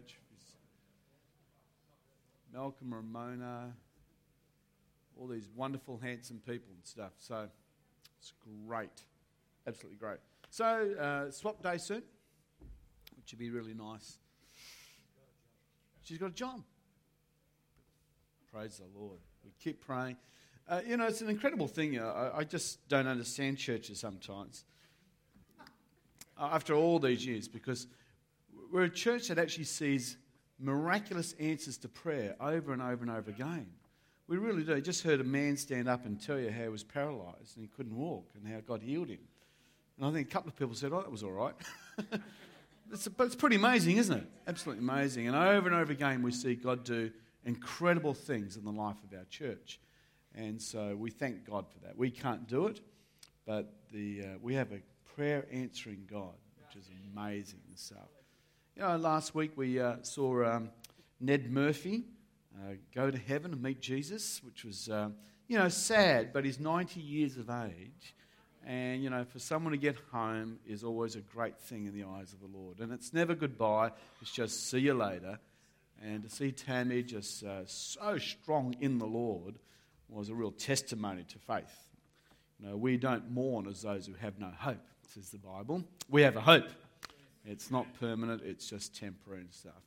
church. Malcolm, Ramona, all these wonderful, handsome people and stuff. So it's great. Absolutely great. So, uh, swap day soon, which would be really nice. She's got a job. Praise the Lord. We keep praying. Uh, you know, it's an incredible thing. Uh, I, I, just don't understand churches sometimes. Uh, after all these years, because we're a church that actually sees miraculous answers to prayer over and over and over again. We really do. I just heard a man stand up and tell you how he was paralyzed and he couldn't walk and how God healed him. And I think a couple of people said, oh, that was all right. it's, but it's pretty amazing, isn't it? Absolutely amazing. And over and over again, we see God do incredible things in the life of our church. And so we thank God for that. We can't do it, but the, uh, we have a prayer answering God, which is amazing stuff. You know, last week we uh, saw um, Ned Murphy uh, go to heaven and meet Jesus, which was, uh, you know, sad, but he's 90 years of age. And, you know, for someone to get home is always a great thing in the eyes of the Lord. And it's never goodbye, it's just see you later. And to see Tammy just uh, so strong in the Lord was a real testimony to faith. You know, we don't mourn as those who have no hope, says the Bible. We have a hope. It's not permanent, it's just temporary and stuff.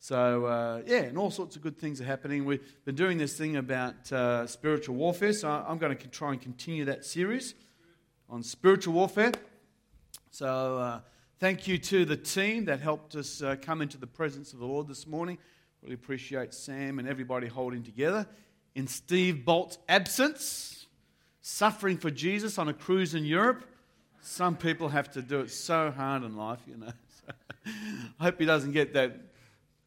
So, uh, yeah, and all sorts of good things are happening. We've been doing this thing about uh, spiritual warfare, so I'm going to try and continue that series on spiritual warfare. So, uh, thank you to the team that helped us uh, come into the presence of the Lord this morning. Really appreciate Sam and everybody holding together. In Steve Bolt's absence, suffering for Jesus on a cruise in Europe. Some people have to do it so hard in life, you know. I hope he doesn't get that.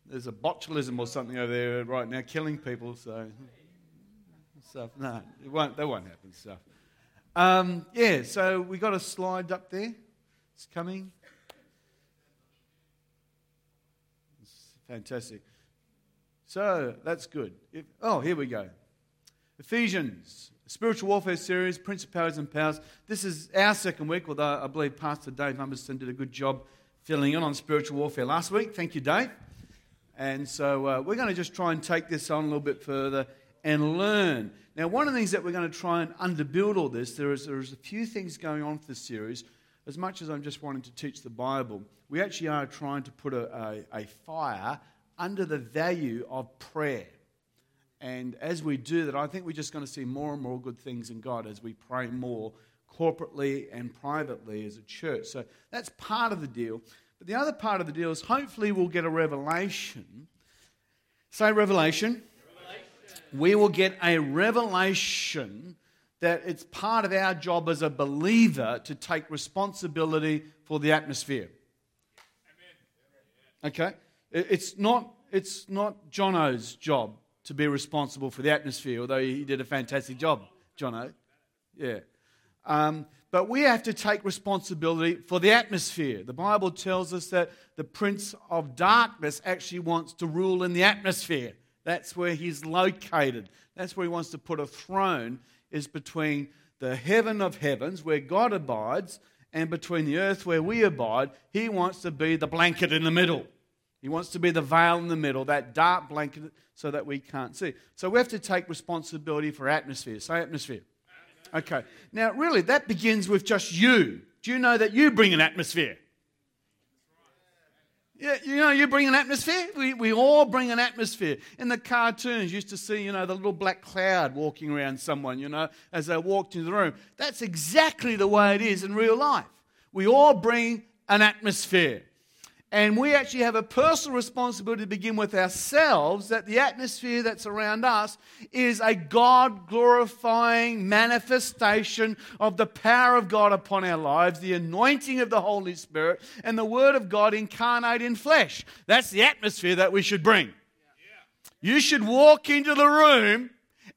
There's a botulism or something over there right now killing people, so stuff. No, it won't, that won't happen, stuff. Um, yeah, so we got a slide up there. It's coming. It's fantastic. So that's good. If, oh, here we go. Ephesians Spiritual Warfare Series, Principalities and Powers. This is our second week, although I believe Pastor Dave Humberston did a good job filling in on spiritual warfare last week. Thank you, Dave. And so uh, we're going to just try and take this on a little bit further and learn. Now, one of the things that we're going to try and underbuild all this, there is, there is a few things going on for this series. As much as I'm just wanting to teach the Bible, we actually are trying to put a, a, a fire under the value of prayer. And as we do that, I think we're just going to see more and more good things in God as we pray more corporately and privately as a church. So that's part of the deal. But the other part of the deal is hopefully we'll get a revelation. Say revelation. revelation. We will get a revelation that it's part of our job as a believer to take responsibility for the atmosphere. Okay? It's not, it's not Jono's job to be responsible for the atmosphere, although he did a fantastic job, Jono. Yeah. Um, but we have to take responsibility for the atmosphere. The Bible tells us that the prince of darkness actually wants to rule in the atmosphere. That's where he's located. That's where he wants to put a throne, is between the heaven of heavens, where God abides, and between the earth where we abide. He wants to be the blanket in the middle. He wants to be the veil in the middle, that dark blanket, so that we can't see. So we have to take responsibility for atmosphere. Say atmosphere. Okay. Now, really, that begins with just you. Do you know that you bring an atmosphere? Yeah, you know, you bring an atmosphere. We, we all bring an atmosphere. In the cartoons, you used to see, you know, the little black cloud walking around someone, you know, as they walked into the room. That's exactly the way it is in real life. We all bring an atmosphere. And we actually have a personal responsibility to begin with ourselves that the atmosphere that's around us is a God glorifying manifestation of the power of God upon our lives, the anointing of the Holy Spirit, and the Word of God incarnate in flesh. That's the atmosphere that we should bring. You should walk into the room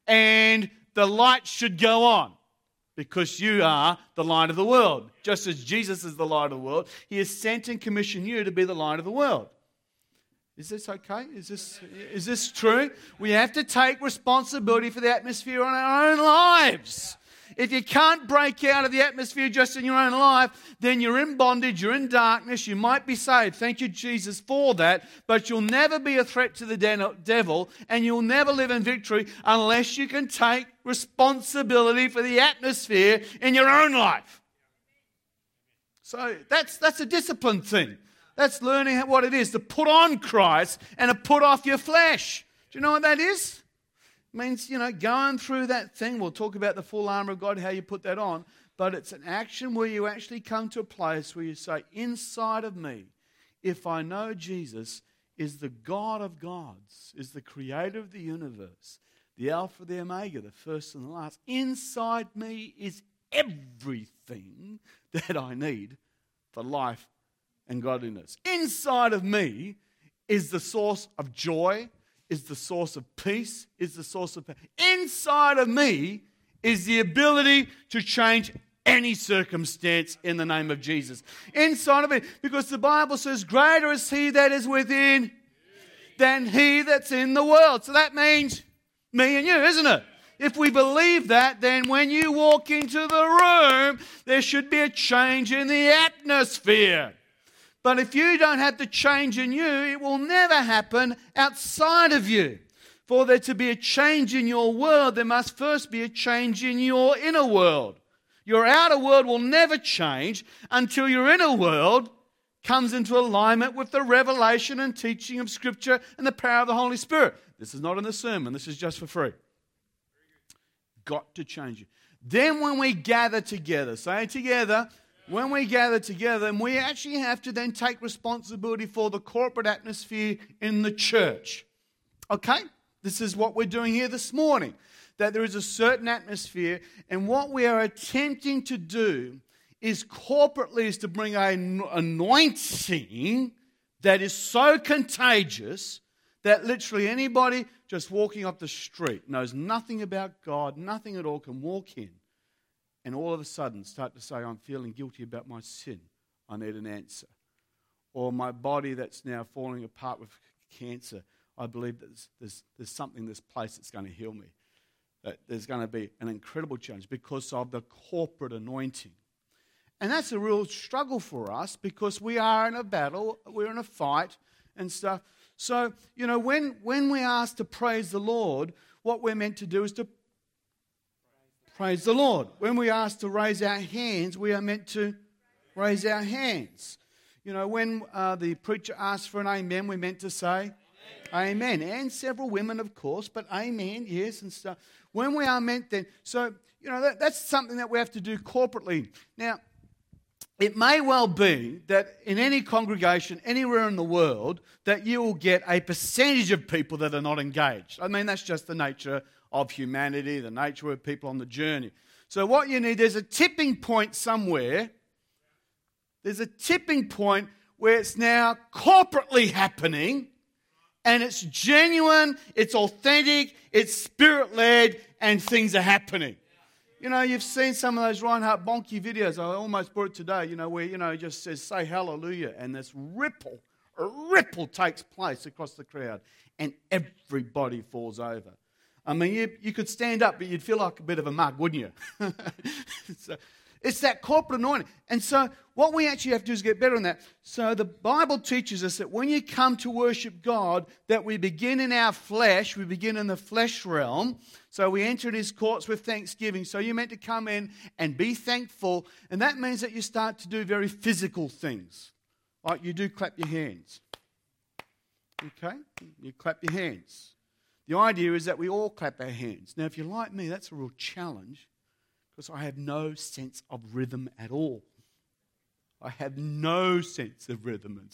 and the light should go on because you are the light of the world. Just as Jesus is the light of the world, he has sent and commissioned you to be the light of the world. Is this okay? Is this, is this true? We have to take responsibility for the atmosphere on our own lives. If you can't break out of the atmosphere just in your own life, then you're in bondage, you're in darkness, you might be saved. Thank you, Jesus, for that. But you'll never be a threat to the devil, and you'll never live in victory unless you can take responsibility for the atmosphere in your own life. So that's, that's a discipline thing. That's learning what it is to put on Christ and to put off your flesh. Do you know what that is? Means, you know, going through that thing. We'll talk about the full armor of God, how you put that on. But it's an action where you actually come to a place where you say, inside of me, if I know Jesus is the God of gods, is the creator of the universe, the Alpha, the Omega, the first and the last, inside me is everything that I need for life and godliness. Inside of me is the source of joy, is the source of peace, is the source of power. inside of me is the ability to change any circumstance in the name of Jesus. Inside of me, because the Bible says, Greater is he that is within than he that's in the world. So that means me and you, isn't it? If we believe that, then when you walk into the room, there should be a change in the atmosphere. But if you don't have the change in you, it will never happen outside of you. For there to be a change in your world, there must first be a change in your inner world. Your outer world will never change until your inner world comes into alignment with the revelation and teaching of Scripture and the power of the Holy Spirit. This is not in the sermon, this is just for free. Got to change it. Then, when we gather together, say together, when we gather together, and we actually have to then take responsibility for the corporate atmosphere in the church. Okay? This is what we're doing here this morning. That there is a certain atmosphere, and what we are attempting to do is corporately is to bring an anointing that is so contagious that literally anybody just walking up the street knows nothing about God, nothing at all, can walk in and all of a sudden start to say, I'm feeling guilty about my sin. I need an answer. Or my body that's now falling apart with cancer. I believe there's, there's, there's something in this place that's going to heal me. That there's going to be an incredible change because of the corporate anointing. And that's a real struggle for us because we are in a battle, we're in a fight and stuff. So, you know, when, when we ask to praise the Lord, what we're meant to do is to Praise the Lord. When we ask to raise our hands, we are meant to raise our hands. You know, when uh, the preacher asks for an amen, we're meant to say amen. amen. And several women, of course, but amen, yes, and stuff. When we are meant then, so, you know, that, that's something that we have to do corporately. Now, it may well be that in any congregation anywhere in the world that you will get a percentage of people that are not engaged. I mean, that's just the nature of humanity, the nature of people on the journey. So, what you need, there's a tipping point somewhere. There's a tipping point where it's now corporately happening and it's genuine, it's authentic, it's spirit led, and things are happening. You know, you've seen some of those Reinhard Bonnke videos. I almost brought it today, you know, where, you know, he just says, say hallelujah, and this ripple, a ripple takes place across the crowd, and everybody falls over. I mean, you, you could stand up, but you'd feel like a bit of a mug, wouldn't you? so, it's that corporate anointing. And so, what we actually have to do is get better on that. So, the Bible teaches us that when you come to worship God, that we begin in our flesh, we begin in the flesh realm. So, we enter his courts with thanksgiving. So, you're meant to come in and be thankful. And that means that you start to do very physical things. Like you do clap your hands. Okay? You clap your hands. The idea is that we all clap our hands. Now, if you're like me, that's a real challenge because I have no sense of rhythm at all. I have no sense of rhythm.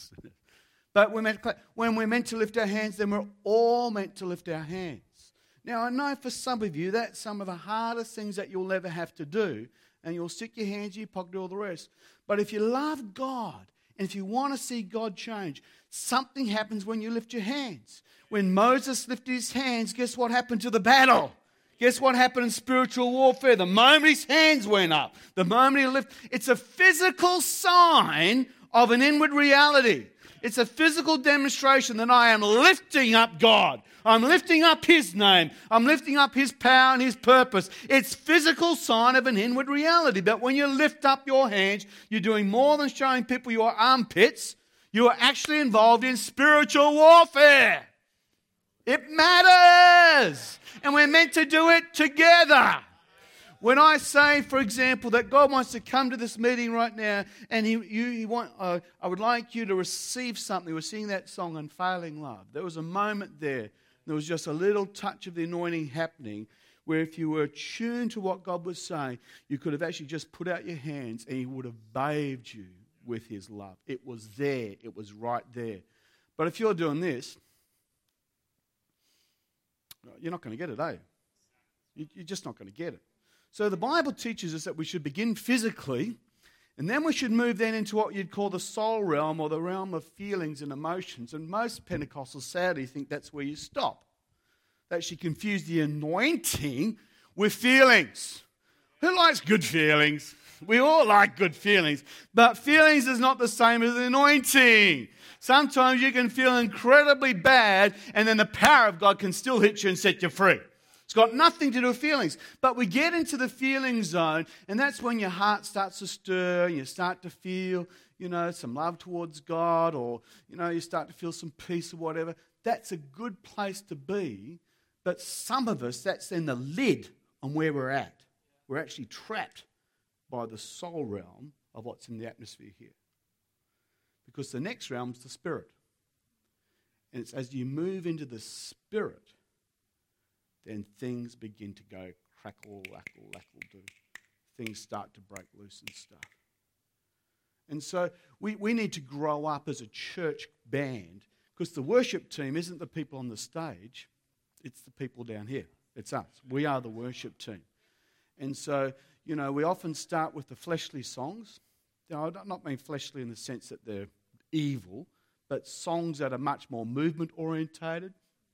But we're clap. when we're meant to lift our hands, then we're all meant to lift our hands. Now, I know for some of you, that's some of the hardest things that you'll ever have to do. And you'll stick your hands in your pocket, all the rest. But if you love God and if you want to see God change, something happens when you lift your hands. When Moses lifted his hands, guess what happened to the battle? Guess what happened in spiritual warfare? The moment his hands went up, the moment he lifted, it's a physical sign of an inward reality. It's a physical demonstration that I am lifting up God. I'm lifting up His name. I'm lifting up His power and His purpose. It's physical sign of an inward reality. But when you lift up your hands, you're doing more than showing people your armpits. You are actually involved in spiritual warfare. It matters. And we're meant to do it together. When I say, for example, that God wants to come to this meeting right now and he, you, he want, uh, I would like you to receive something. We're singing that song, Unfailing Love. There was a moment there, there was just a little touch of the anointing happening where if you were tuned to what God was saying, you could have actually just put out your hands and he would have bathed you with his love. It was there, it was right there. But if you're doing this, you're not going to get it, eh? You're just not going to get it. So the Bible teaches us that we should begin physically, and then we should move then into what you'd call the soul realm or the realm of feelings and emotions. And most Pentecostals sadly think that's where you stop. That she confused the anointing with feelings. Who likes good feelings? We all like good feelings, but feelings is not the same as anointing. Sometimes you can feel incredibly bad, and then the power of God can still hit you and set you free. It's got nothing to do with feelings. But we get into the feeling zone, and that's when your heart starts to stir, and you start to feel, you know, some love towards God, or, you know, you start to feel some peace or whatever. That's a good place to be. But some of us, that's then the lid on where we're at. We're actually trapped by the soul realm of what's in the atmosphere here. Because the next realm is the spirit. And it's as you move into the spirit then things begin to go crackle, lackle, lackle, do. Things start to break loose and stuff. And so we, we need to grow up as a church band because the worship team isn't the people on the stage, it's the people down here. It's us. We are the worship team. And so, you know, we often start with the fleshly songs. Now, I don't not mean fleshly in the sense that they're evil, but songs that are much more movement orientated,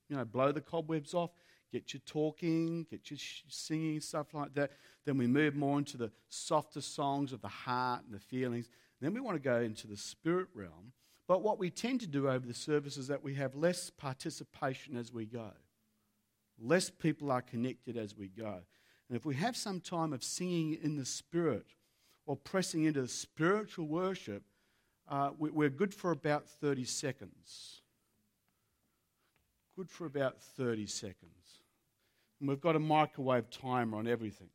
you know, blow the cobwebs off get you talking, get you singing, stuff like that. Then we move more into the softer songs of the heart and the feelings. Then we want to go into the spirit realm. But what we tend to do over the service is that we have less participation as we go. Less people are connected as we go. And if we have some time of singing in the spirit or pressing into the spiritual worship, uh, we, are good for about 30 seconds. Good for about 30 seconds. And we've got a microwave timer on everything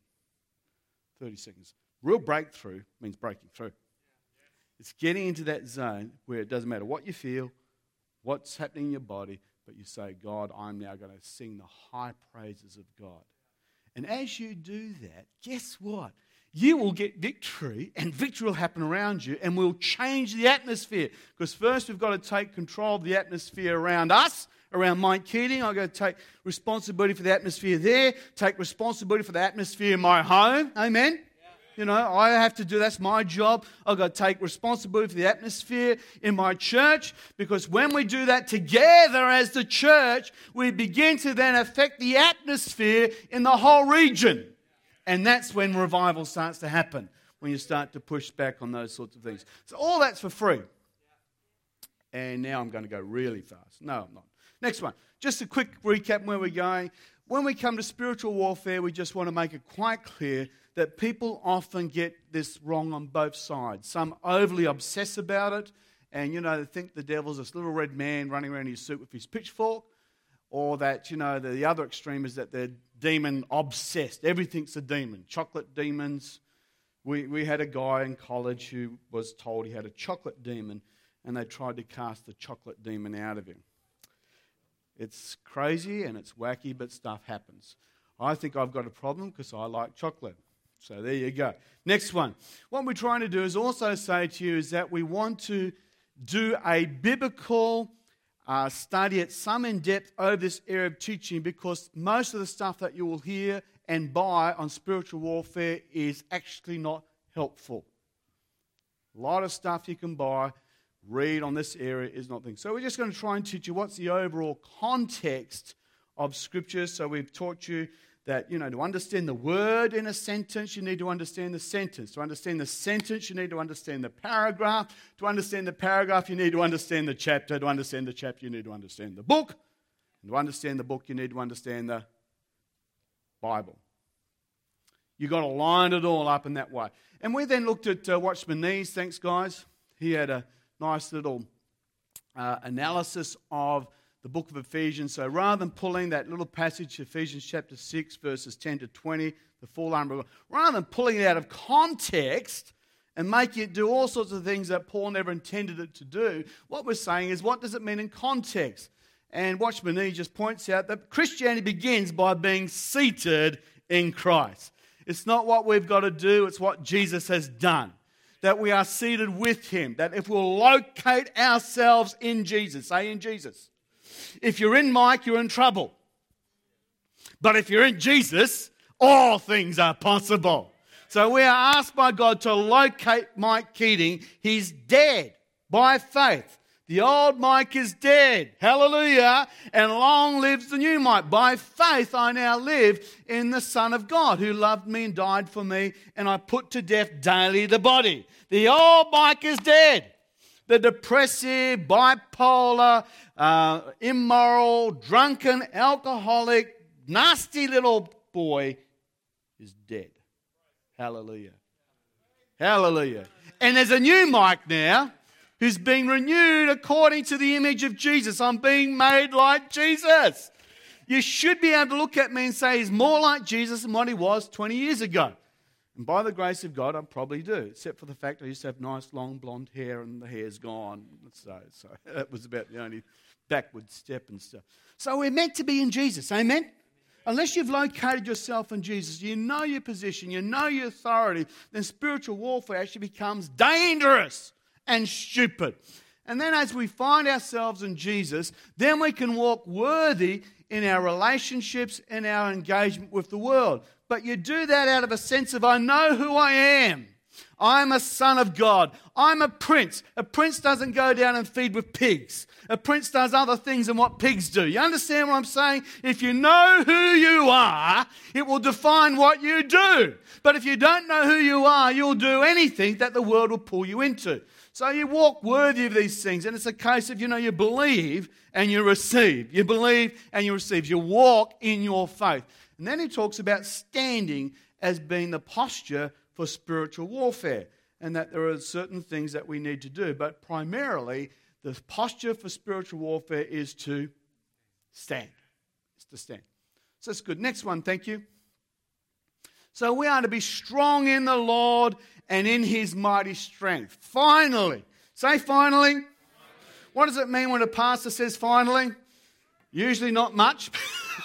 30 seconds. Real breakthrough means breaking through. It's getting into that zone where it doesn't matter what you feel, what's happening in your body, but you say, God, I'm now going to sing the high praises of God. And as you do that, guess what? You will get victory, and victory will happen around you, and we'll change the atmosphere. Because first, we've got to take control of the atmosphere around us, around Mike Keating. I've got to take responsibility for the atmosphere there, take responsibility for the atmosphere in my home. Amen. You know, I have to do that's my job. I've got to take responsibility for the atmosphere in my church because when we do that together as the church, we begin to then affect the atmosphere in the whole region. And that's when revival starts to happen, when you start to push back on those sorts of things. So, all that's for free. And now I'm going to go really fast. No, I'm not. Next one. Just a quick recap where we're going. When we come to spiritual warfare, we just want to make it quite clear that people often get this wrong on both sides. Some overly obsess about it, and you know, they think the devil's this little red man running around in his suit with his pitchfork, or that, you know, the, the other extreme is that they're demon obsessed. Everything's a demon. Chocolate demons. We, we had a guy in college who was told he had a chocolate demon, and they tried to cast the chocolate demon out of him. It's crazy and it's wacky, but stuff happens. I think I've got a problem because I like chocolate. So there you go. Next one. What we're trying to do is also say to you is that we want to do a biblical uh, study it some in depth over this area of teaching because most of the stuff that you will hear and buy on spiritual warfare is actually not helpful. A lot of stuff you can buy read on this area is not things. So we're just going to try and teach you what's the overall context of Scripture. So we've taught you that, you know, to understand the word in a sentence, you need to understand the sentence. To understand the sentence, you need to understand the paragraph. To understand the paragraph, you need to understand the chapter. To understand the chapter, you need to understand the book. And to understand the book, you need to understand the Bible. You've got to line it all up in that way. And we then looked at uh, Watchman Nee's. Thanks, guys. He had a nice little uh, analysis of the book of Ephesians. So rather than pulling that little passage, Ephesians chapter 6, verses 10 to 20, the full armor, rather than pulling it out of context and making it do all sorts of things that Paul never intended it to do, what we're saying is what does it mean in context? And Watchman Nee just points out that Christianity begins by being seated in Christ. It's not what we've got to do, it's what Jesus has done. That we are seated with Him. That if we'll locate ourselves in Jesus, say in Jesus, if you're in Mike, you're in trouble. But if you're in Jesus, all things are possible. So we are asked by God to locate Mike Keating. He's dead by faith. The old Mike is dead. Hallelujah. And long lives the new Mike. By faith, I now live in the Son of God who loved me and died for me, and I put to death daily the body. The old Mike is dead. The depressive, bipolar, uh, immoral, drunken, alcoholic, nasty little boy is dead. Hallelujah. Hallelujah. And there's a new Mike now who's being renewed according to the image of Jesus. I'm being made like Jesus. You should be able to look at me and say he's more like Jesus than what he was 20 years ago. And by the grace of God, I probably do, except for the fact I used to have nice long blonde hair and the hair's gone. So, so that was about the only backward step and stuff. So we're meant to be in Jesus. Amen? Unless you've located yourself in Jesus, you know your position, you know your authority, then spiritual warfare actually becomes dangerous and stupid. And then as we find ourselves in Jesus, then we can walk worthy in our relationships and our engagement with the world. But you do that out of a sense of, I know who I am. I'm a son of God. I'm a prince. A prince doesn't go down and feed with pigs. A prince does other things than what pigs do. You understand what I'm saying? If you know who you are, it will define what you do. But if you don't know who you are, you'll do anything that the world will pull you into. So you walk worthy of these things. And it's a case of, you know, you believe and you receive. You believe and you receive. You walk in your faith. And then he talks about standing as being the posture for spiritual warfare and that there are certain things that we need to do. But primarily, the posture for spiritual warfare is to stand. It's to stand. So that's good. Next one, thank you. So we are to be strong in the Lord and in his mighty strength. Finally, say finally. What does it mean when a pastor says finally? Usually not much.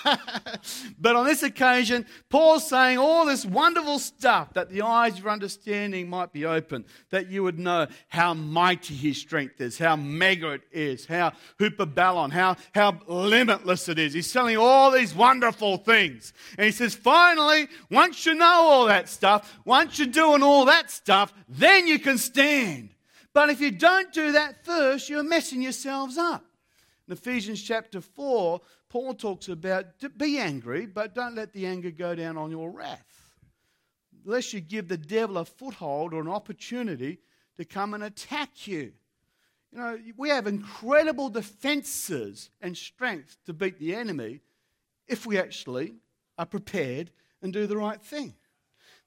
but on this occasion, Paul's saying all this wonderful stuff that the eyes of your understanding might be open, that you would know how mighty his strength is, how mega it is, how hyperballon, how, how limitless it is. He's telling all these wonderful things. And he says, finally, once you know all that stuff, once you're doing all that stuff, then you can stand. But if you don't do that first, you're messing yourselves up. In Ephesians chapter 4, Paul talks about be angry, but don't let the anger go down on your wrath. Lest you give the devil a foothold or an opportunity to come and attack you. You know, we have incredible defenses and strength to beat the enemy if we actually are prepared and do the right thing.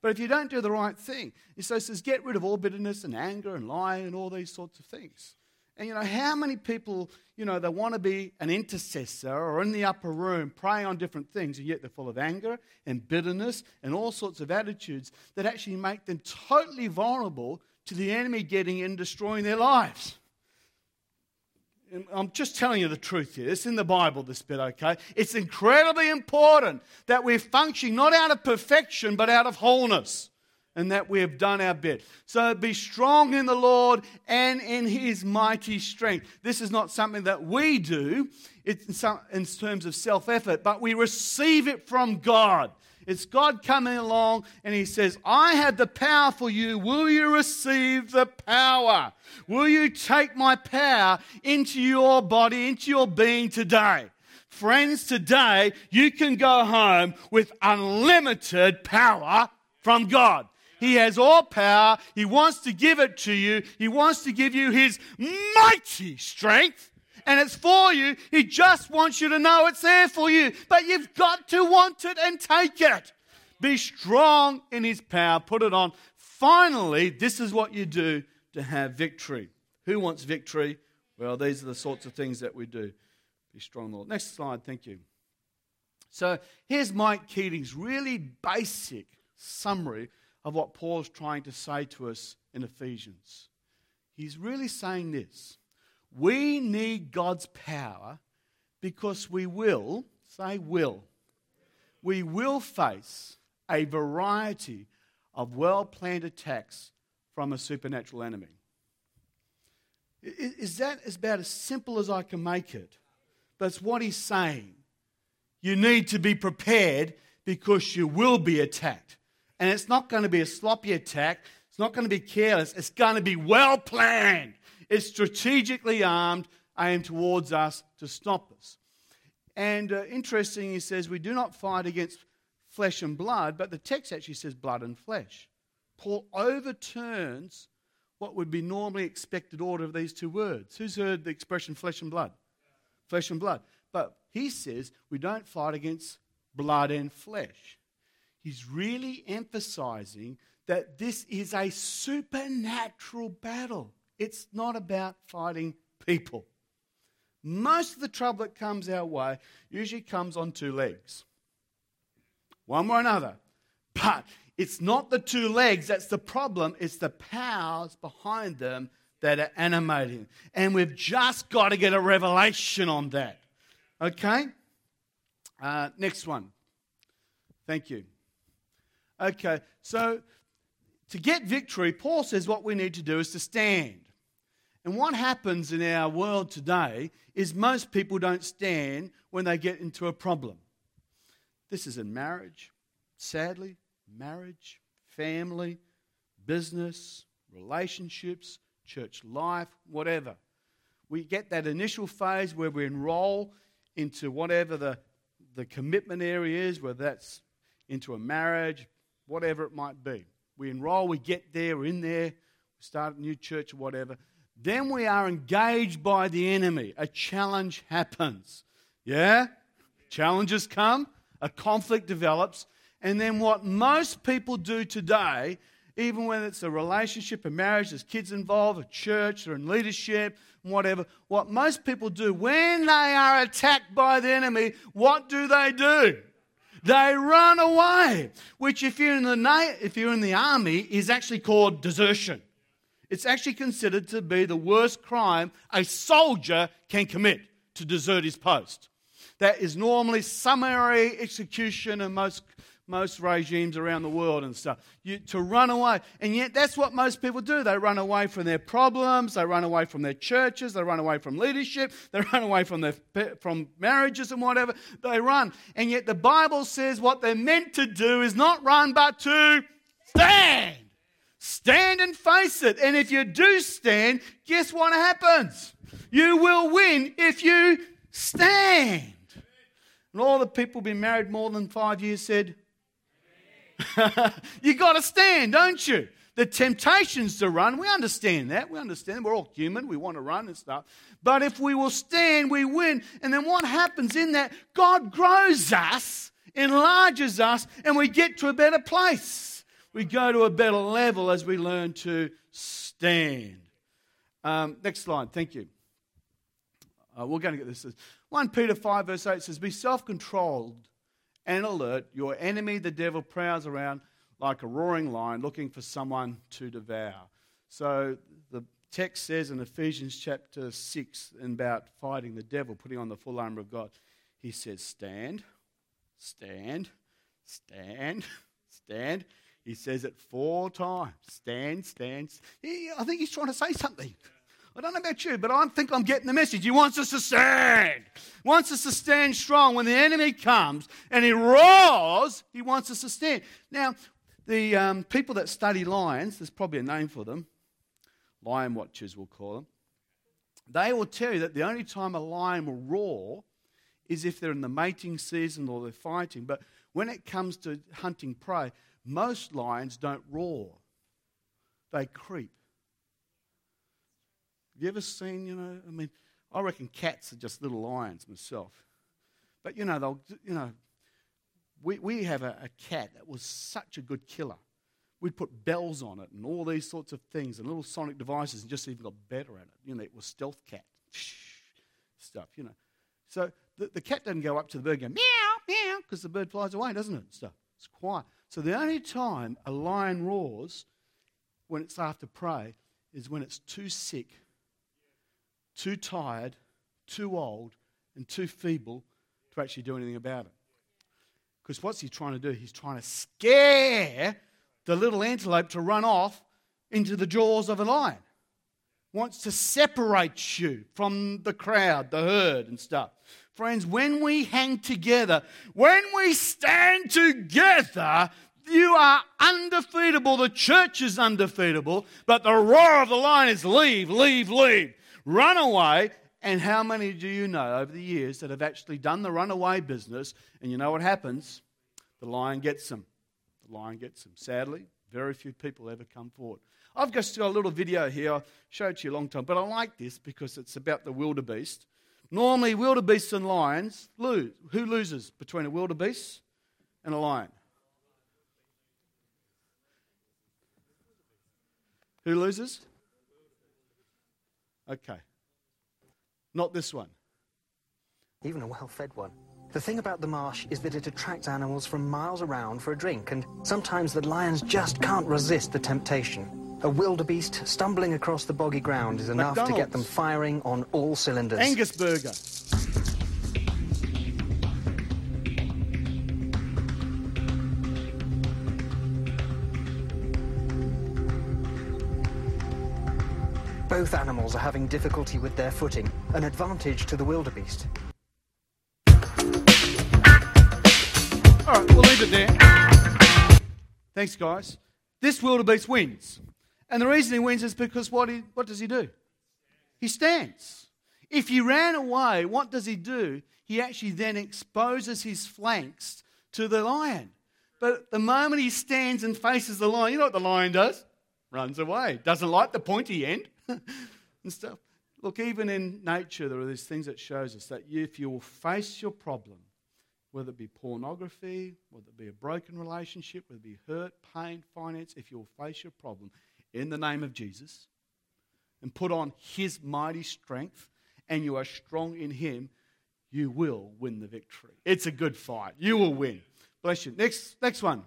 But if you don't do the right thing, he says, get rid of all bitterness and anger and lying and all these sorts of things. And you know, how many people, you know, they want to be an intercessor or in the upper room praying on different things, and yet they're full of anger and bitterness and all sorts of attitudes that actually make them totally vulnerable to the enemy getting in and destroying their lives. And I'm just telling you the truth here. It's in the Bible, this bit, okay? It's incredibly important that we're functioning not out of perfection, but out of wholeness and that we have done our bit. So be strong in the Lord and in his mighty strength. This is not something that we do in terms of self effort, but we receive it from God. It's God coming along and He says, I have the power for you. Will you receive the power? Will you take my power into your body, into your being today? Friends, today you can go home with unlimited power from God. He has all power. He wants to give it to you. He wants to give you His mighty strength. And it's for you. He just wants you to know it's there for you. But you've got to want it and take it. Be strong in His power. Put it on. Finally, this is what you do to have victory. Who wants victory? Well, these are the sorts of things that we do. Be strong, Lord. Next slide, thank you. So here's Mike Keating's really basic summary of what Paul's trying to say to us in Ephesians. He's really saying this We need God's power because we will, say will, we will face a variety of well planned attacks from a supernatural enemy. Is that about as simple as I can make it? But it's what he's saying. You need to be prepared because you will be attacked. And it's not going to be a sloppy attack, it's not going to be careless, it's going to be well planned. It's strategically armed, aimed towards us to stop us. And uh, interesting, he says, we do not fight against flesh and blood, but the text actually says blood and flesh. Paul overturns what would be normally expected order of these two words. Who's heard the expression flesh and blood? Flesh and blood. But he says we don't fight against blood and flesh. He's really emphasizing that this is a supernatural battle. It's not about fighting people. Most of the trouble that comes our way usually comes on two legs, one or another. But it's not the two legs that's the problem, it's the powers behind them that are animating. And we've just got to get a revelation on that. Okay? Uh, next one. Thank you. Okay, so to get victory, Paul says what we need to do is to stand. And what happens in our world today is most people don't stand when they get into a problem. This is in marriage, sadly, marriage, family, business, relationships, church life, whatever. We get that initial phase where we enroll into whatever the, the commitment area is, whether that's into a marriage, whatever it might be. We enroll, we get there, we're in there, we start a new church or whatever. Then we are engaged by the enemy. A challenge happens. Yeah? Challenges come, a conflict develops, and then what most people do today, even when it's a relationship, a marriage, there's kids involved, a church, they're in leadership, whatever, what most people do when they are attacked by the enemy, what do they do? They run away, which if you're in the, if you're in the army is actually called desertion. It's actually considered to be the worst crime a soldier can commit to desert his post. That is normally summary execution and most most regimes around the world and stuff. You, to run away. And yet, that's what most people do. They run away from their problems, they run away from their churches, they run away from leadership, they run away from, their, from marriages and whatever. They run. And yet, the Bible says what they're meant to do is not run, but to stand. Stand and face it. And if you do stand, guess what happens? You will win if you stand. And all the people who've been married more than five years said, you got to stand, don't you? The temptations to run, we understand that. We understand. We're all human. We want to run and stuff. But if we will stand, we win. And then what happens in that? God grows us, enlarges us, and we get to a better place. We go to a better level as we learn to stand. Um, next slide. Thank you. Uh, we're going to get this. 1 Peter 5, verse 8 says, Be self controlled and alert. Your enemy, the devil, prowls around like a roaring lion looking for someone to devour. So the text says in Ephesians chapter 6 about fighting the devil, putting on the full armor of God, he says, Stand, stand, stand, stand. He says it four times. Stand, stand. I think he's trying to say something. I don't know about you, but I think I'm getting the message. He wants us to stand. He wants us to stand strong. When the enemy comes and he roars, he wants us to stand. Now, the um, people that study lions, there's probably a name for them, lion watchers we'll call them, they will tell you that the only time a lion will roar is if they're in the mating season or they're fighting. But when it comes to hunting prey, most lions don't roar, they creep. Have you ever seen, you know, I mean, I reckon cats are just little lions myself. But, you know, they'll, you know, we, we have a, a cat that was such a good killer. We'd put bells on it and all these sorts of things and little sonic devices and just even got better at it. You know, it was stealth cat stuff, you know. So the, the cat doesn't go up to the bird and go meow, meow, because the bird flies away, doesn't it? Stuff. It's quiet. So the only time a lion roars when it's after prey is when it's too sick, too tired, too old, and too feeble to actually do anything about it. Because what's he trying to do? He's trying to scare the little antelope to run off into the jaws of a lion. Wants to separate you from the crowd, the herd, and stuff. Friends, when we hang together, when we stand together, you are undefeatable. The church is undefeatable, but the roar of the lion is leave, leave, leave. Run away. And how many do you know over the years that have actually done the runaway business? And you know what happens? The lion gets them. The lion gets them. Sadly, very few people ever come forward. I've just got a little video here. I showed it to you a long time, but I like this because it's about the wildebeest. Normally, wildebeests and lions lose. Who loses between a wildebeest and a lion? Who loses? Okay. Not this one. Even a well fed one. The thing about the marsh is that it attracts animals from miles around for a drink, and sometimes the lions just can't resist the temptation. A wildebeest stumbling across the boggy ground is enough McDonald's. to get them firing on all cylinders. Angus burger. Both animals are having difficulty with their footing, an advantage to the wildebeest. All right, we'll leave it there. Thanks, guys. This wildebeest wins. And the reason he wins is because what, he, what does he do? He stands. If he ran away, what does he do? He actually then exposes his flanks to the lion. But the moment he stands and faces the lion, you know what the lion does? Runs away. Doesn't like the pointy end and stuff. Look, even in nature, there are these things that shows us that if you will face your problem, whether it be pornography, whether it be a broken relationship, whether it be hurt, pain, finance, if you'll face your problem in the name of Jesus and put on his mighty strength and you are strong in him, you will win the victory. It's a good fight. You will win. Bless you. Next, next one.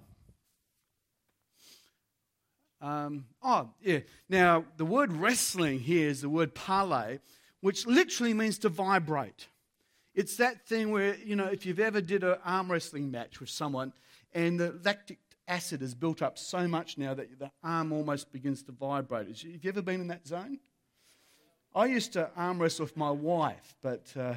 Um, oh, yeah. Now, the word wrestling here is the word parlay, which literally means to vibrate. It's that thing where, you know, if you've ever did an arm wrestling match with someone and the lactic acid is built up so much now that the arm almost begins to vibrate. Have you ever been in that zone? I used to arm wrestle with my wife, but uh,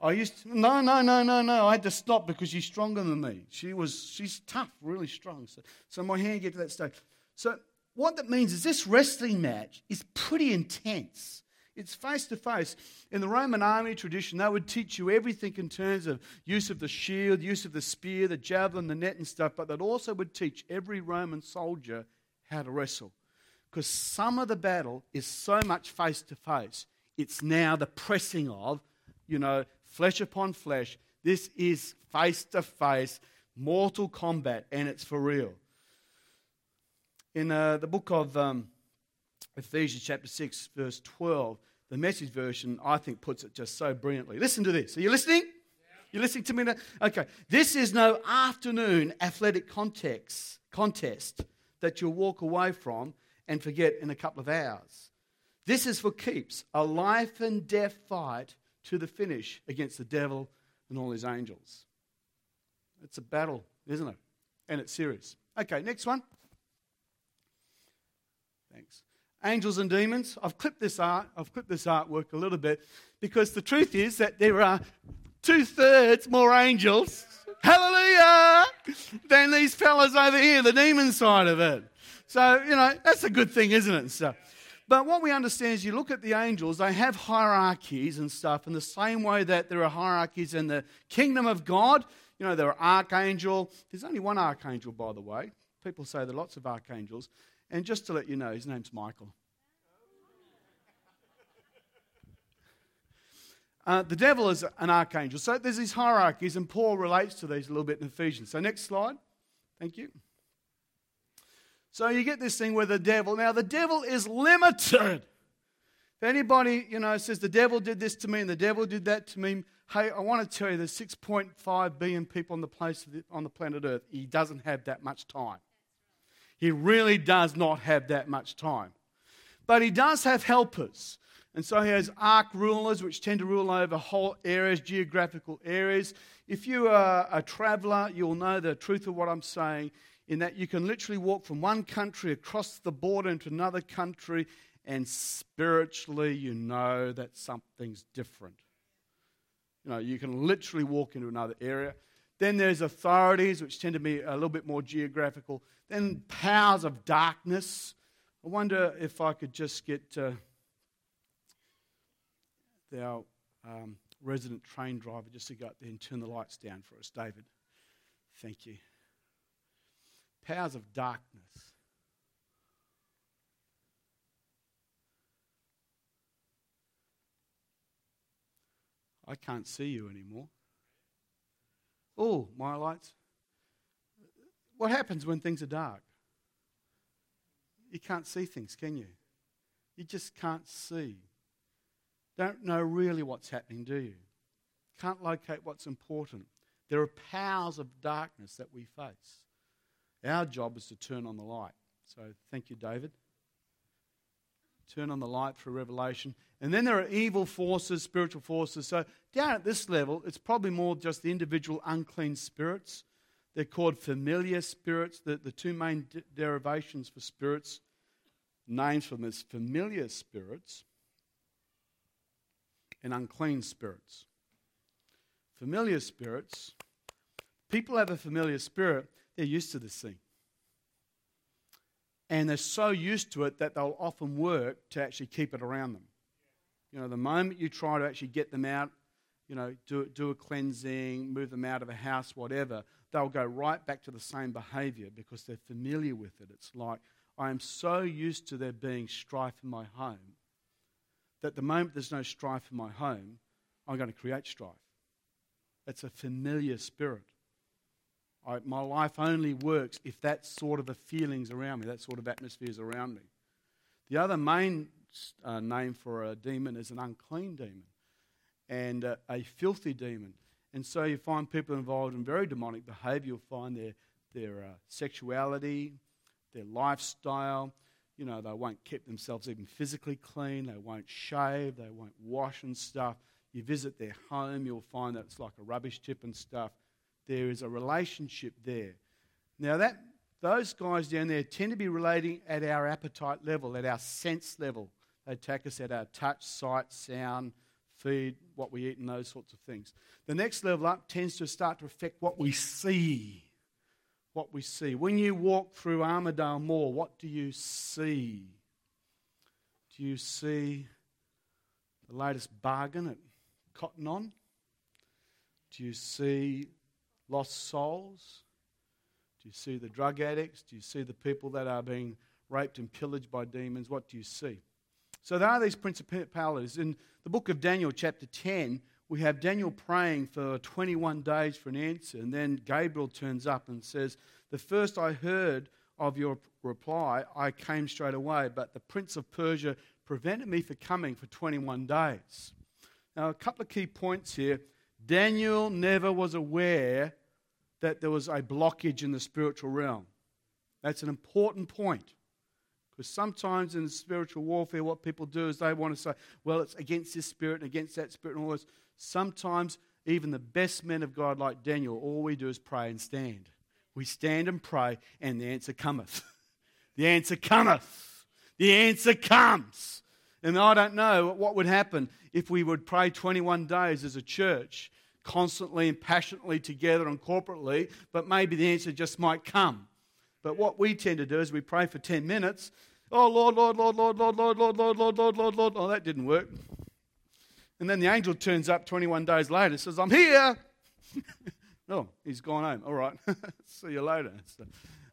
I used to, no, no, no, no, no. I had to stop because she's stronger than me. She was, she's tough, really strong. So, so my hand get to that stage. So what that means is this wrestling match is pretty intense. It's face to face. In the Roman army tradition, they would teach you everything in terms of use of the shield, use of the spear, the javelin, the net, and stuff, but that also would teach every Roman soldier how to wrestle. Because some of the battle is so much face to face, it's now the pressing of, you know, flesh upon flesh. This is face to face, mortal combat, and it's for real. In uh, the book of um, Ephesians, chapter 6, verse 12, the message version, I think, puts it just so brilliantly. Listen to this. Are you listening? Yeah. You listening to me now? Okay. This is no afternoon athletic context, contest that you'll walk away from and forget in a couple of hours. This is for keeps, a life and death fight to the finish against the devil and all his angels. It's a battle, isn't it? And it's serious. Okay, next one. Thanks. Angels and demons. I've clipped this art. I've clipped this artwork a little bit because the truth is that there are two thirds more angels. Hallelujah! Than these fellas over here, the demon side of it. So you know that's a good thing, isn't it? So, But what we understand is you look at the angels, they have hierarchies and stuff in the same way that there are hierarchies in the kingdom of God. You know, there are archangel. There's only one archangel, by the way. People say there are lots of archangels. And just to let you know, his name's Michael. Uh, the devil is an archangel. So there's these hierarchies, and Paul relates to these a little bit in Ephesians. So, next slide. Thank you. So, you get this thing where the devil, now the devil is limited. If anybody, you know, says the devil did this to me and the devil did that to me, hey, I want to tell you there's 6.5 billion people on the, place, on the planet Earth. He doesn't have that much time. He really does not have that much time. But he does have helpers. And so he has arc rulers, which tend to rule over whole areas, geographical areas. If you are a traveler, you'll know the truth of what I'm saying, in that you can literally walk from one country across the border into another country, and spiritually, you know that something's different. You know, you can literally walk into another area. Then there's authorities, which tend to be a little bit more geographical. Then powers of darkness. I wonder if I could just get. Uh, our um, resident train driver just to go up there and turn the lights down for us. David, thank you. Powers of darkness. I can't see you anymore. Oh, my lights. What happens when things are dark? You can't see things, can you? You just can't see don't know really what's happening, do you? Can't locate what's important. There are powers of darkness that we face. Our job is to turn on the light. So thank you, David. Turn on the light for revelation. And then there are evil forces, spiritual forces. So down at this level, it's probably more just the individual unclean spirits. They're called familiar spirits. The, the two main de- derivations for spirits, names for them is familiar spirits and unclean spirits. Familiar spirits, people have a familiar spirit, they're used to this thing. And they're so used to it that they'll often work to actually keep it around them. You know, the moment you try to actually get them out, you know, do, do a cleansing, move them out of a house, whatever, they'll go right back to the same behavior because they're familiar with it. It's like, I am so used to there being strife in my home that the moment there's no strife in my home, I'm going to create strife. It's a familiar spirit. I, my life only works if that sort of a feeling's around me, that sort of atmosphere is around me. The other main uh, name for a demon is an unclean demon and uh, a filthy demon. And so you find people involved in very demonic behavior. You'll find their, their uh, sexuality, their lifestyle, you know, they won't keep themselves even physically clean. They won't shave. They won't wash and stuff. You visit their home, you'll find that it's like a rubbish tip and stuff. There is a relationship there. Now, that, those guys down there tend to be relating at our appetite level, at our sense level. They attack us at our touch, sight, sound, feed, what we eat, and those sorts of things. The next level up tends to start to affect what we see what we see. When you walk through Armadale Mall, what do you see? Do you see the latest bargain at Cotton On? Do you see lost souls? Do you see the drug addicts? Do you see the people that are being raped and pillaged by demons? What do you see? So there are these principalities. In the book of Daniel, chapter 10, we have Daniel praying for 21 days for an answer, and then Gabriel turns up and says, The first I heard of your reply, I came straight away, but the prince of Persia prevented me from coming for 21 days. Now, a couple of key points here. Daniel never was aware that there was a blockage in the spiritual realm. That's an important point. Because sometimes in spiritual warfare, what people do is they want to say, well, it's against this spirit and against that spirit and all this. Sometimes, even the best men of God, like Daniel, all we do is pray and stand. We stand and pray, and the answer cometh. the answer cometh. The answer comes. And I don't know what would happen if we would pray 21 days as a church, constantly and passionately together and corporately, but maybe the answer just might come. But what we tend to do is we pray for 10 minutes Oh, Lord, Lord, Lord, Lord, Lord, Lord, Lord, Lord, Lord, Lord, Lord, Lord. Oh, that didn't work. And then the angel turns up 21 days later and says, I'm here. oh, he's gone home. All right. See you later. So,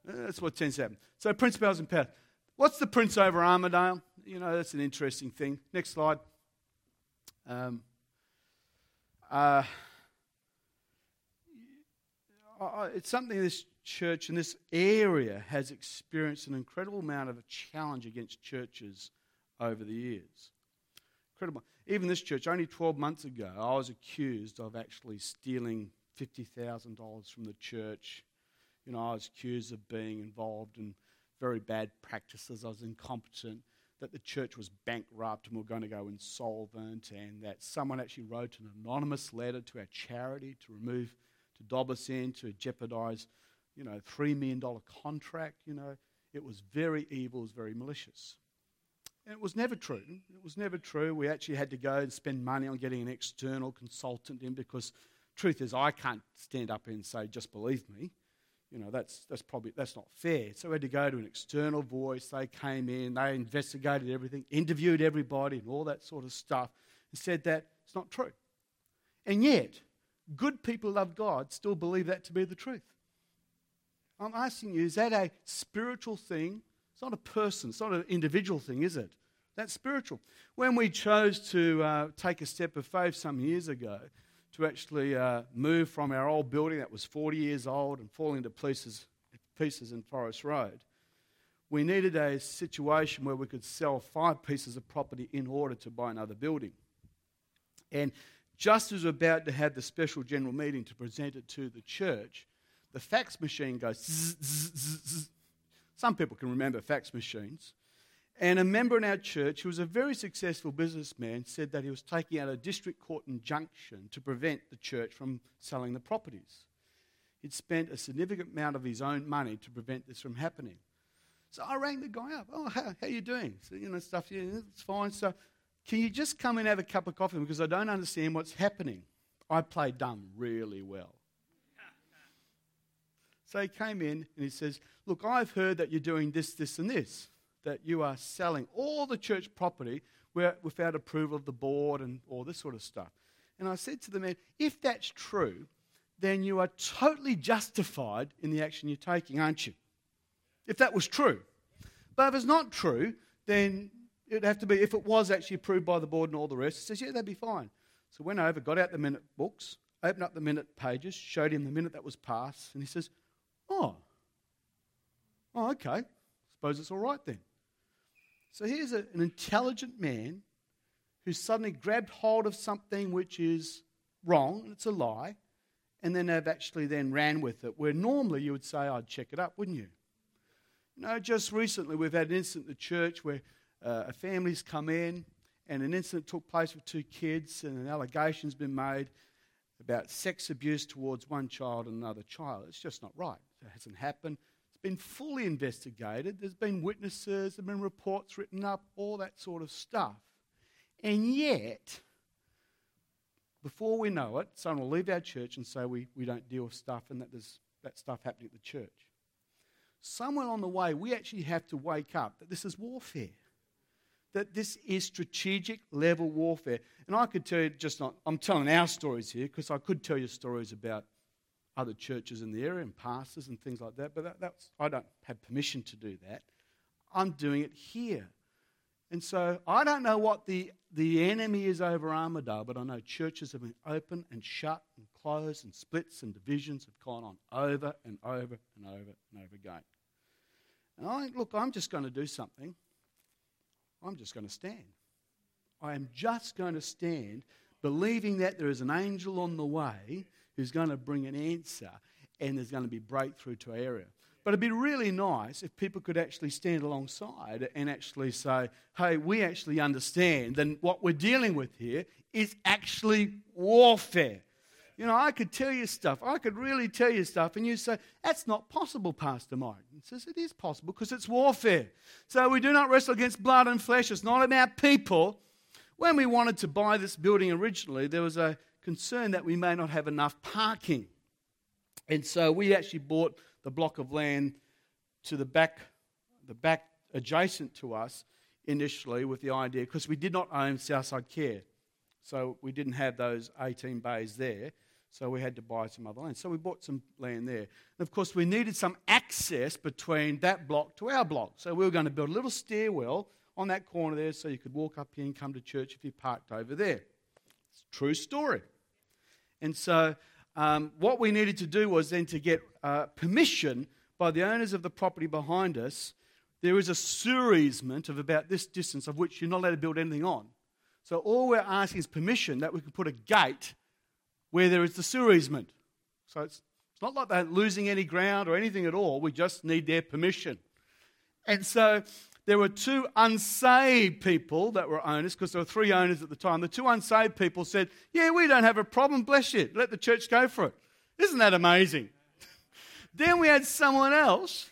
that's what tends to happen. So, principalities and powers. What's the prince over Armadale? You know, that's an interesting thing. Next slide. Um, uh, it's something this church in this area has experienced an incredible amount of a challenge against churches over the years. Incredible. Even this church, only 12 months ago, I was accused of actually stealing $50,000 from the church. You know, I was accused of being involved in very bad practices. I was incompetent, that the church was bankrupt and we are going to go insolvent, and that someone actually wrote an anonymous letter to our charity to remove, to dob us in, to jeopardize, you know, $3 million contract. You know, it was very evil, it was very malicious. And it was never true. It was never true. We actually had to go and spend money on getting an external consultant in because, truth is, I can't stand up and say, just believe me you know, that's, that's probably, that's not fair. So we had to go to an external voice. They came in, they investigated everything, interviewed everybody and all that sort of stuff, and said that it's not true. And yet, good people love God still believe that to be the truth. I'm asking you, is that a spiritual thing? It's not a person, it's not an individual thing, is it? That's spiritual. When we chose to uh, take a step of faith some years ago, to actually uh, move from our old building that was 40 years old and falling to pieces, pieces in Forest Road. We needed a situation where we could sell five pieces of property in order to buy another building. And just as we're about to have the special general meeting to present it to the church, the fax machine goes. Zzz, zzz, zzz. Some people can remember fax machines. And a member in our church, who was a very successful businessman, said that he was taking out a district court injunction to prevent the church from selling the properties. He'd spent a significant amount of his own money to prevent this from happening. So I rang the guy up. Oh, how, how you doing? So, you know, stuff, yeah, it's fine. So can you just come and have a cup of coffee? Because I don't understand what's happening. I play dumb really well. So he came in and he says, Look, I've heard that you're doing this, this, and this that you are selling all the church property without approval of the board and all this sort of stuff. And I said to the man, if that's true, then you are totally justified in the action you're taking, aren't you? If that was true. But if it's not true, then it'd have to be, if it was actually approved by the board and all the rest, he says, yeah, that'd be fine. So went over, got out the minute books, opened up the minute pages, showed him the minute that was passed, and he says, oh, oh, okay. Suppose it's all right then. So here's a, an intelligent man who suddenly grabbed hold of something which is wrong, and it's a lie, and then have actually then ran with it, where normally you would say, I'd check it up, wouldn't you? You know, just recently we've had an incident in the church where uh, a family's come in, and an incident took place with two kids, and an allegation's been made about sex abuse towards one child and another child. It's just not right. It hasn't happened It's been fully investigated. There's been witnesses, there have been reports written up, all that sort of stuff. And yet, before we know it, someone will leave our church and say we, we don't deal with stuff and that there's that stuff happening at the church. Somewhere on the way, we actually have to wake up that this is warfare. That this is strategic level warfare. And I could tell you just not, I'm telling our stories here because I could tell you stories about other churches in the area and pastors and things like that, but that, that's, I don't have permission to do that. I'm doing it here. And so I don't know what the, the enemy is over Armadale, but I know churches have been open and shut and closed, and splits and divisions have gone on over and over and over and over again. And I think, look, I'm just going to do something. I'm just going to stand. I am just going to stand, believing that there is an angel on the way who's going to bring an answer and there's going to be breakthrough to our area. But it'd be really nice if people could actually stand alongside and actually say, hey, we actually understand that what we're dealing with here is actually warfare. You know, I could tell you stuff. I could really tell you stuff. And you say, that's not possible, Pastor Mike. He says, it is possible because it's warfare. So we do not wrestle against blood and flesh. It's not about people. When we wanted to buy this building originally, there was a concern that we may not have enough parking. And so we actually bought the block of land to the back, the back adjacent to us initially with the idea, because we did not own Southside Care. So we didn't have those 18 bays there. So we had to buy some other land. So we bought some land there. And of course, we needed some access between that block to our block. So we were going to build a little stairwell on that corner there so you could walk up here and come to church if you parked over there. It's a true story. And so um, what we needed to do was then to get uh, permission by the owners of the property behind us. There is a sewer easement of about this distance of which you're not allowed to build anything on. So all we're asking is permission that we can put a gate where there is the sewer easement. So it's, it's not like they're losing any ground or anything at all. We just need their permission. And so there were two unsaved people that were owners, because there were three owners at the time. The two unsaved people said, Yeah, we don't have a problem, bless you. Let the church go for it. Isn't that amazing? then we had someone else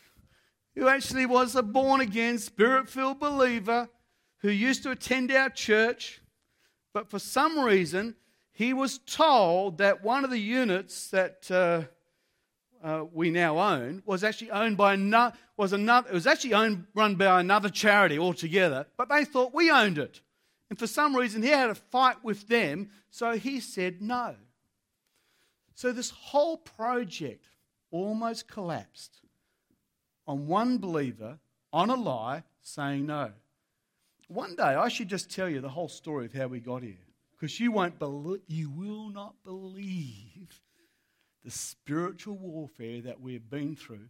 who actually was a born again, spirit filled believer who used to attend our church, but for some reason he was told that one of the units that uh, uh, we now own was actually owned by another, was another, it was actually owned, run by another charity altogether, but they thought we owned it. And for some reason, he had a fight with them, so he said no. So this whole project almost collapsed on one believer on a lie saying no. One day, I should just tell you the whole story of how we got here because you won't believe, you will not believe the spiritual warfare that we've been through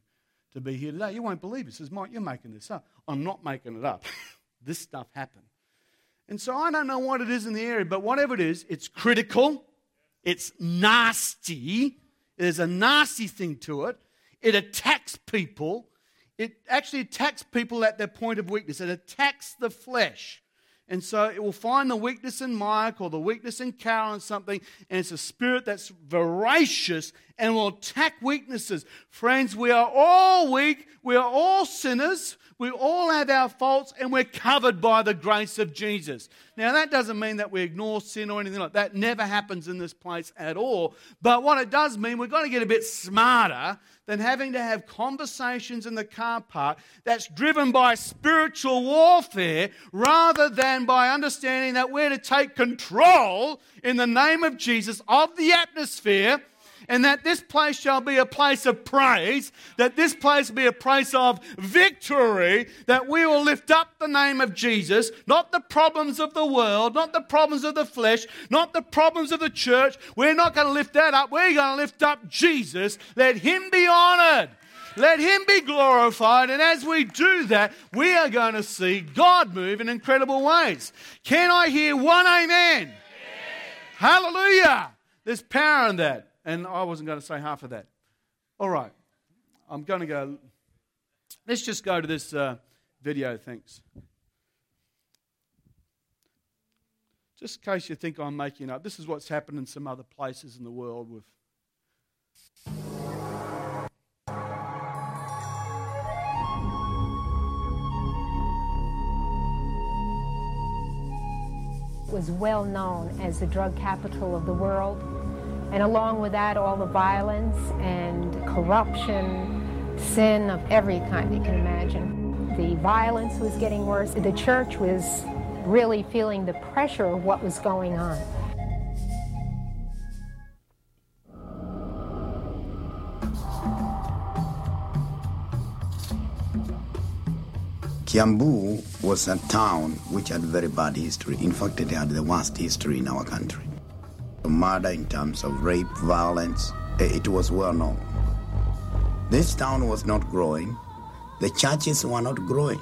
to be here today. You won't believe it. Says Mike, you're making this up. I'm not making it up. this stuff happened. And so I don't know what it is in the area, but whatever it is, it's critical, it's nasty, there's a nasty thing to it. It attacks people. It actually attacks people at their point of weakness. It attacks the flesh. And so it will find the weakness in Mike or the weakness in Carol and something, and it's a spirit that's voracious and will attack weaknesses. Friends, we are all weak. We are all sinners. We all have our faults, and we're covered by the grace of Jesus. Now, that doesn't mean that we ignore sin or anything like that. Never happens in this place at all. But what it does mean, we've got to get a bit smarter than having to have conversations in the car park that's driven by spiritual warfare rather than by understanding that we're to take control in the name of Jesus of the atmosphere and that this place shall be a place of praise, that this place be a place of victory, that we will lift up the name of Jesus, not the problems of the world, not the problems of the flesh, not the problems of the church. We're not going to lift that up. We're going to lift up Jesus. Let him be honored. Let him be glorified. And as we do that, we are going to see God move in incredible ways. Can I hear one amen? Hallelujah. There's power in that. And I wasn't going to say half of that. All right. I'm going to go. Let's just go to this uh, video, thanks. Just in case you think I'm making up, this is what's happened in some other places in the world with. was well known as the drug capital of the world. And along with that, all the violence and corruption, sin of every kind you can imagine. The violence was getting worse. The church was really feeling the pressure of what was going on. Kiambu was a town which had very bad history. In fact, it had the worst history in our country murder, in terms of rape, violence, eh, it was well known. This town was not growing. The churches were not growing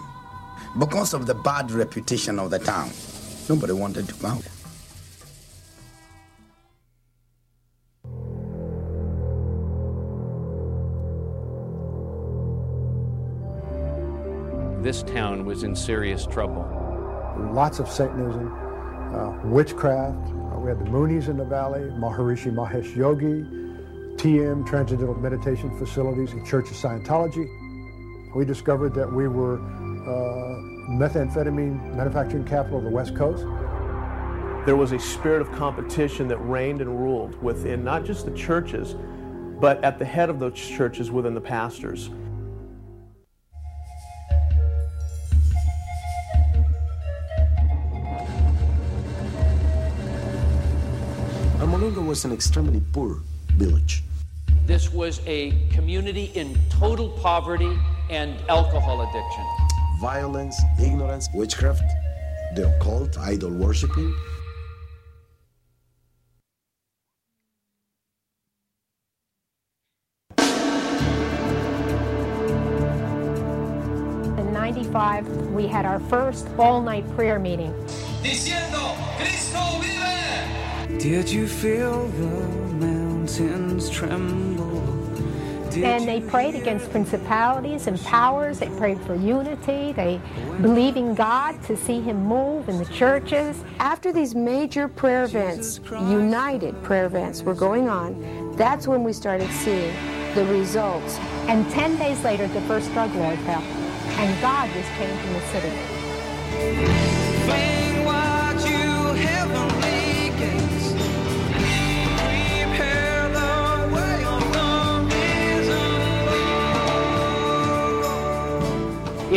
because of the bad reputation of the town. Nobody wanted to come. This town was in serious trouble. Lots of Satanism, uh, witchcraft, we had the Moonies in the valley, Maharishi Mahesh Yogi, TM, Transcendental Meditation Facilities, and Church of Scientology. We discovered that we were uh, methamphetamine manufacturing capital of the West Coast. There was a spirit of competition that reigned and ruled within not just the churches, but at the head of those churches within the pastors. Almolonga was an extremely poor village. This was a community in total poverty and alcohol addiction. Violence, ignorance, witchcraft, the occult, idol worshiping. In 95, we had our first all-night prayer meeting. Diciendo, Cristo vive. Did you feel the mountains tremble? Did And they prayed against principalities and powers. They prayed for unity. They believe in God to see Him move in the churches. After these major prayer events, united prayer events, were going on, that's when we started seeing the results. And 10 days later, the first drug lord fell. And God was changing the city.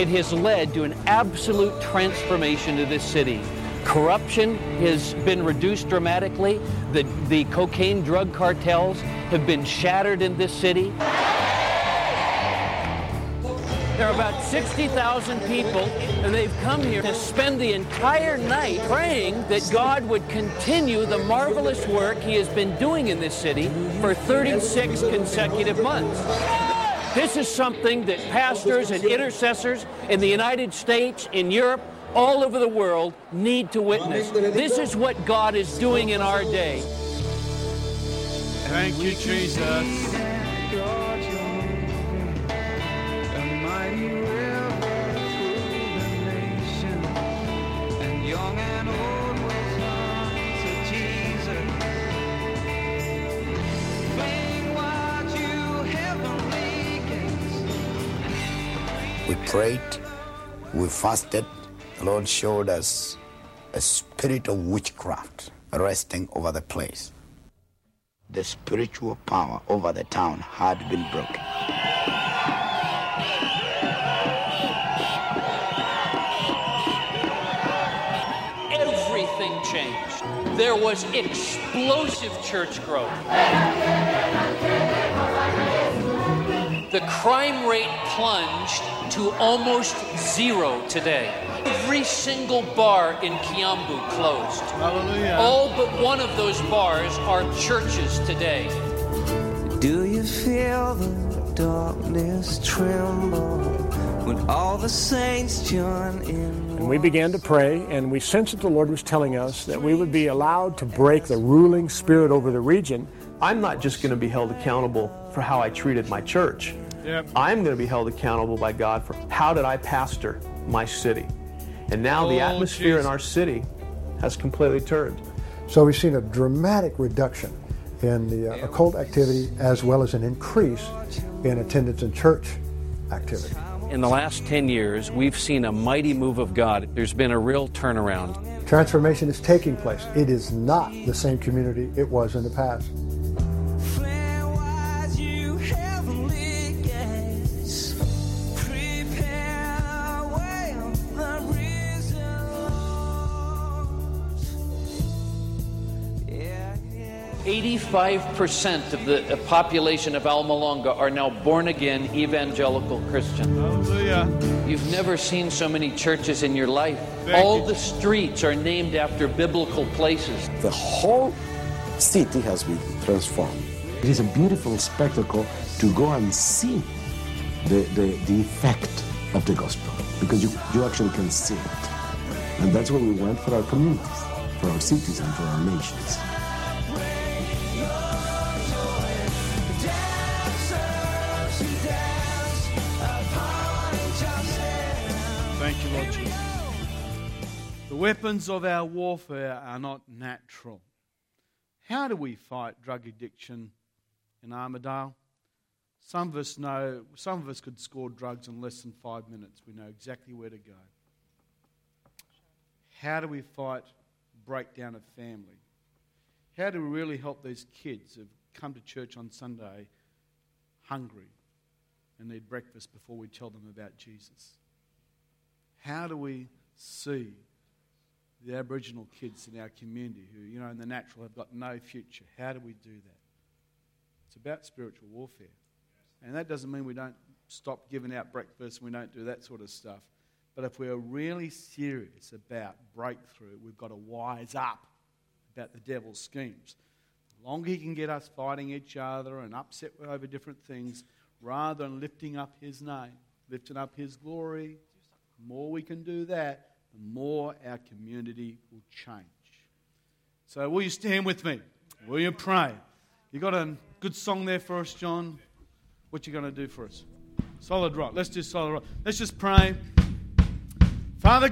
It has led to an absolute transformation of this city. Corruption has been reduced dramatically. The, the cocaine drug cartels have been shattered in this city. There are about 60,000 people, and they've come here to spend the entire night praying that God would continue the marvelous work He has been doing in this city for 36 consecutive months. This is something that pastors and intercessors in the United States, in Europe, all over the world need to witness. This is what God is doing in our day. Thank you, Jesus. Prayed, we fasted. The Lord showed us a spirit of witchcraft resting over the place. The spiritual power over the town had been broken. Everything changed. There was explosive church growth. The crime rate plunged to almost zero today. Every single bar in Kiambu closed. Hallelujah. All but one of those bars are churches today. Do you feel the darkness tremble when all the saints join in? And we began to pray, and we sensed that the Lord was telling us that we would be allowed to break the ruling spirit over the region. I'm not just going to be held accountable for how I treated my church. Yep. I'm going to be held accountable by God for how did I pastor my city. And now the Oh, atmosphere in our city has completely turned. So we've seen a dramatic reduction in the uh, occult activity as well as an increase in attendance in church activity. In the last 10 years, we've seen a mighty move of God. There's been a real turnaround. Transformation is taking place. It is not the same community it was in the past. 85% of the uh, population of Almolonga are now born again evangelical Christian. Hallelujah. You've never seen so many churches in your life. Thank All you. the streets are named after biblical places. The whole city has been transformed. It is a beautiful spectacle to go and see the, the, the effect of the gospel because you, you actually can see it. And that's what we want for our communities, for our cities, and for our nations. Lord Jesus. The weapons of our warfare are not natural. How do we fight drug addiction in Armadale? Some of us know, some of us could score drugs in less than five minutes. We know exactly where to go. How do we fight breakdown of family? How do we really help these kids who've come to church on Sunday hungry and need breakfast before we tell them about Jesus? How do we see the Aboriginal kids in our community who, you know, in the natural have got no future. How do we do that? It's about spiritual warfare. And that doesn't mean we don't stop giving out breakfast, and we don't do that sort of stuff. But if we're really serious about breakthrough, we've got to wise up about the devil's schemes. The longer he can get us fighting each other and upset over different things, rather than lifting up his name, lifting up his glory, the more we can do that, the more our community will change. So, will you stand with me? Will you pray? You got a good song there for us, John? What you going to do for us? Solid rock. Let's do solid rock. Let's just pray. Father